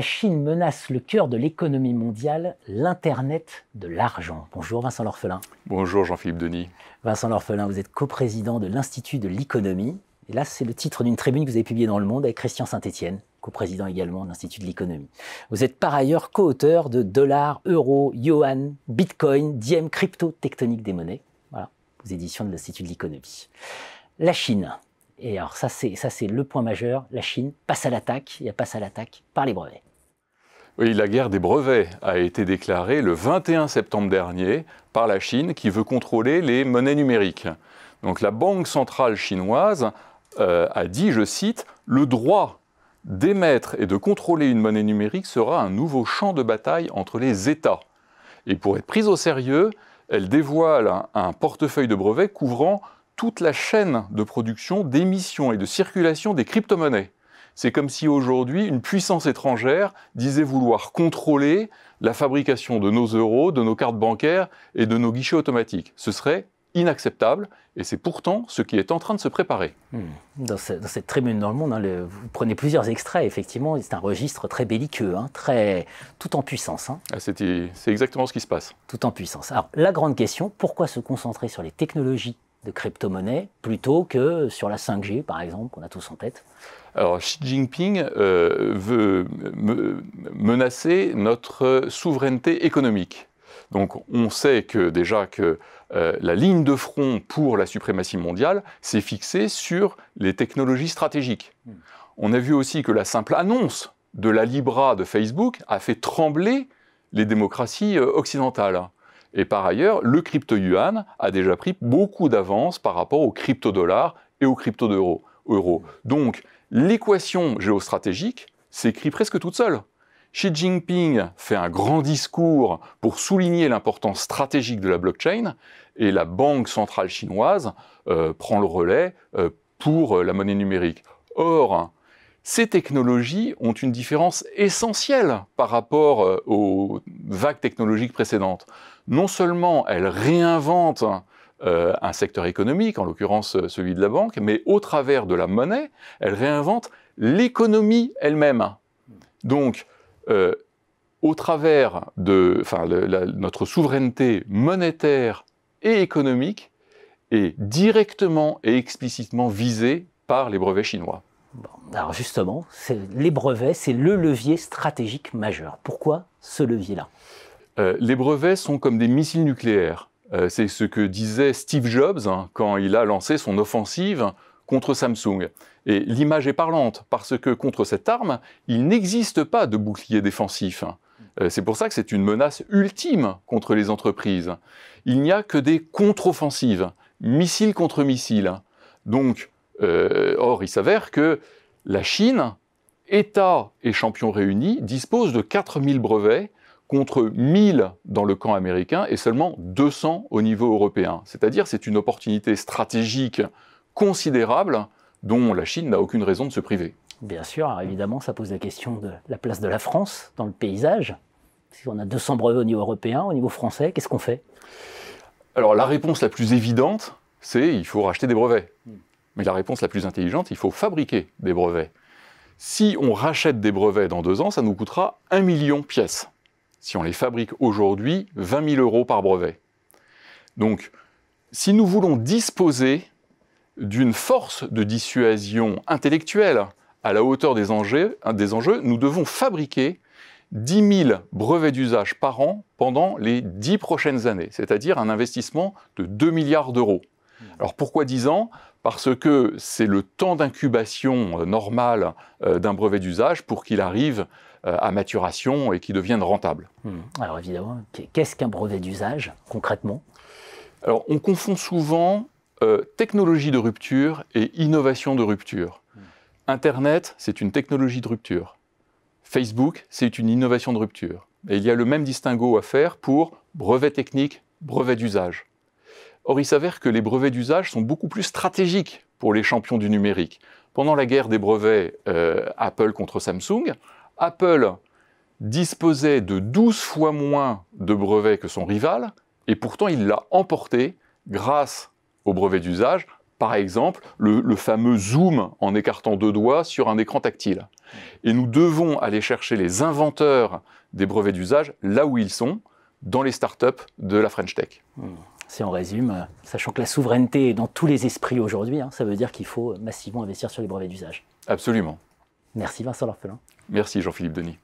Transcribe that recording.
Chine menace le cœur de l'économie mondiale, l'Internet de l'argent. Bonjour Vincent Lorphelin. Bonjour Jean-Philippe Denis. Vincent Lorphelin, vous êtes coprésident de l'Institut de l'économie. Et là, c'est le titre d'une tribune que vous avez publiée dans Le Monde avec Christian Saint-Etienne, coprésident également de l'Institut de l'économie. Vous êtes par ailleurs co-auteur de Dollars, Euros, Yuan, Bitcoin, Diem, Crypto, Tectonique des monnaies. Voilà, aux éditions de l'Institut de l'économie. La Chine, et alors ça c'est le point majeur, la Chine passe à l'attaque, et passe à l'attaque par les brevets. Oui, la guerre des brevets a été déclarée le 21 septembre dernier par la Chine qui veut contrôler les monnaies numériques. Donc la Banque centrale chinoise euh, a dit, je cite, le droit d'émettre et de contrôler une monnaie numérique sera un nouveau champ de bataille entre les États. Et pour être prise au sérieux, elle dévoile un portefeuille de brevets couvrant toute la chaîne de production, d'émission et de circulation des crypto-monnaies. C'est comme si aujourd'hui une puissance étrangère disait vouloir contrôler la fabrication de nos euros, de nos cartes bancaires et de nos guichets automatiques. Ce serait inacceptable et c'est pourtant ce qui est en train de se préparer. Hmm. Dans, cette tribune dans le monde, hein, vous prenez plusieurs extraits, effectivement, c'est un registre très belliqueux, hein, très, tout en puissance. Hein. Ah, c'est exactement ce qui se passe. Tout en puissance. Alors la grande question, pourquoi se concentrer sur les technologies de crypto-monnaie plutôt que sur la 5G, par exemple, qu'on a tous en tête Alors, Xi Jinping euh, veut menacer notre souveraineté économique. Donc, on sait que déjà que euh, la ligne de front pour la suprématie mondiale s'est fixée sur les technologies stratégiques. Hmm. On a vu aussi que la simple annonce de la Libra de Facebook a fait trembler les démocraties euh, occidentales. Et par ailleurs, le crypto-yuan a déjà pris beaucoup d'avance par rapport au crypto-dollar et au crypto-euro. Donc, l'équation géostratégique s'écrit presque toute seule. Xi Jinping fait un grand discours pour souligner l'importance stratégique de la blockchain et la Banque centrale chinoise euh, prend le relais euh, pour euh, la monnaie numérique. Or, ces technologies ont une différence essentielle par rapport aux vagues technologiques précédentes non seulement elle réinvente euh, un secteur économique, en l'occurrence euh, celui de la banque, mais au travers de la monnaie, elle réinvente l'économie elle-même. Donc, euh, au travers de notre souveraineté monétaire et économique est directement et explicitement visée par les brevets chinois. Alors justement, les brevets, c'est le levier stratégique majeur. Pourquoi ce levier-là? Euh, les brevets sont comme des missiles nucléaires. Euh, c'est ce que disait Steve Jobs hein, quand il a lancé son offensive contre Samsung. Et l'image est parlante, parce que contre cette arme, il n'existe pas de bouclier défensif. Euh, c'est pour ça que c'est une menace ultime contre les entreprises. Il n'y a que des contre-offensives, missiles contre missiles. Donc, or, il s'avère que la Chine, État et champion réunis, dispose de 4000 brevets contre 1000 dans le camp américain et seulement 200 au niveau européen. C'est-à-dire c'est une opportunité stratégique considérable dont la Chine n'a aucune raison de se priver. Bien sûr, alors évidemment, ça pose la question de la place de la France dans le paysage. Si on a 200 brevets au niveau européen, au niveau français, qu'est-ce qu'on fait? Alors la réponse la plus évidente, c'est il faut racheter des brevets. Mais la réponse la plus intelligente, il faut fabriquer des brevets. Si on rachète des brevets dans deux ans, ça nous coûtera un million de pièces si on les fabrique aujourd'hui, 20 000 euros par brevet. Donc, si nous voulons disposer d'une force de dissuasion intellectuelle à la hauteur des enjeux, des enjeux nous devons fabriquer 10 000 brevets d'usage par an pendant les 10 prochaines années, c'est-à-dire un investissement de 2 milliards d'euros. Alors pourquoi 10 ans? Parce que c'est le temps d'incubation euh, normal euh, d'un brevet d'usage pour qu'il arrive euh, à maturation et qui deviennent rentables. Hmm. Alors évidemment, qu'est-ce qu'un brevet d'usage concrètement? Alors on confond souvent euh, technologie de rupture et innovation de rupture. Hmm. Internet, c'est une technologie de rupture. Facebook, c'est une innovation de rupture. Et il y a le même distinguo à faire pour brevet technique, brevet d'usage. Or, il s'avère que les brevets d'usage sont beaucoup plus stratégiques pour les champions du numérique. Pendant la guerre des brevets euh, Apple contre Samsung, Apple disposait de 12 fois moins de brevets que son rival, et pourtant il l'a emporté grâce aux brevets d'usage, par exemple le, fameux zoom en écartant deux doigts sur un écran tactile. Et nous devons aller chercher les inventeurs des brevets d'usage là où ils sont, dans les startups de la French Tech. Hmm. Si on résume, euh, sachant que la souveraineté est dans tous les esprits aujourd'hui, hein, ça veut dire qu'il faut massivement investir sur les brevets d'usage. Absolument. Merci Vincent Lorphelin. Merci Jean-Philippe Denis.